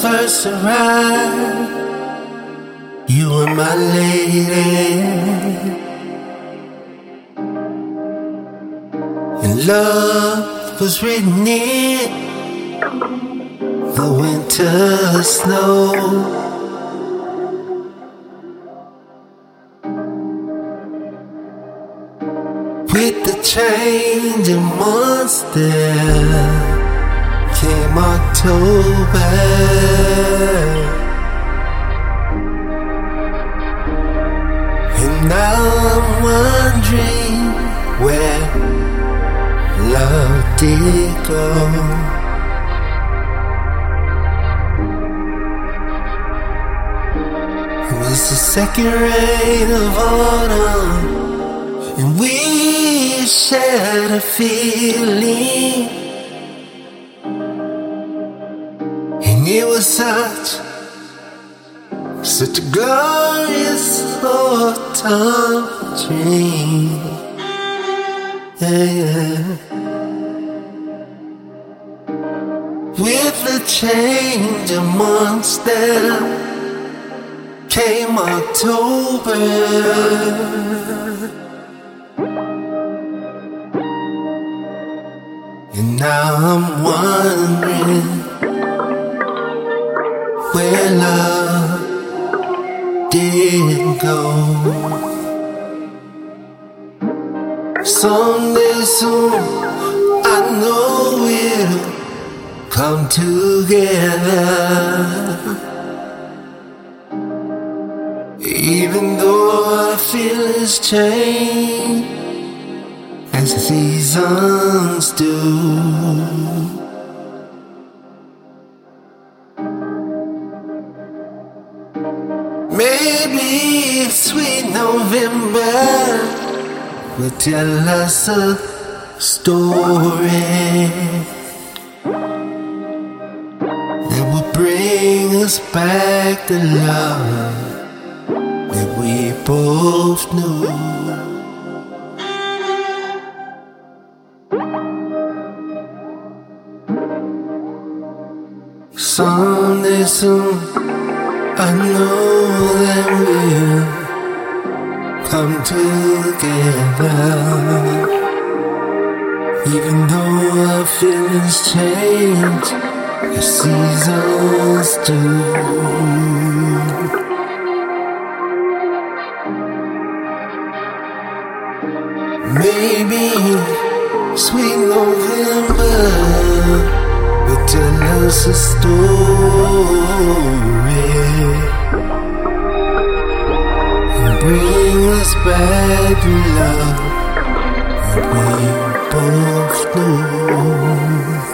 first arrived, you were my lady. And love was written in the winter snow. With the changing months there came October. And now I'm wondering where love did go. It was the second rain of autumn, and we shared a feeling. And it was such, such a glorious autumn dream. Yeah. With the change of months there came October. And now I'm wondering where love did go. Someday soon, I know we'll come together. Even though our feelings change as the seasons do. Maybe sweet November will tell us a story that will bring us back to love that we both knew. Someday soon, I know that we'll come together. Even though our feelings change, the seasons do. Maybe sweet November will tell us a story bring us back to love we both know.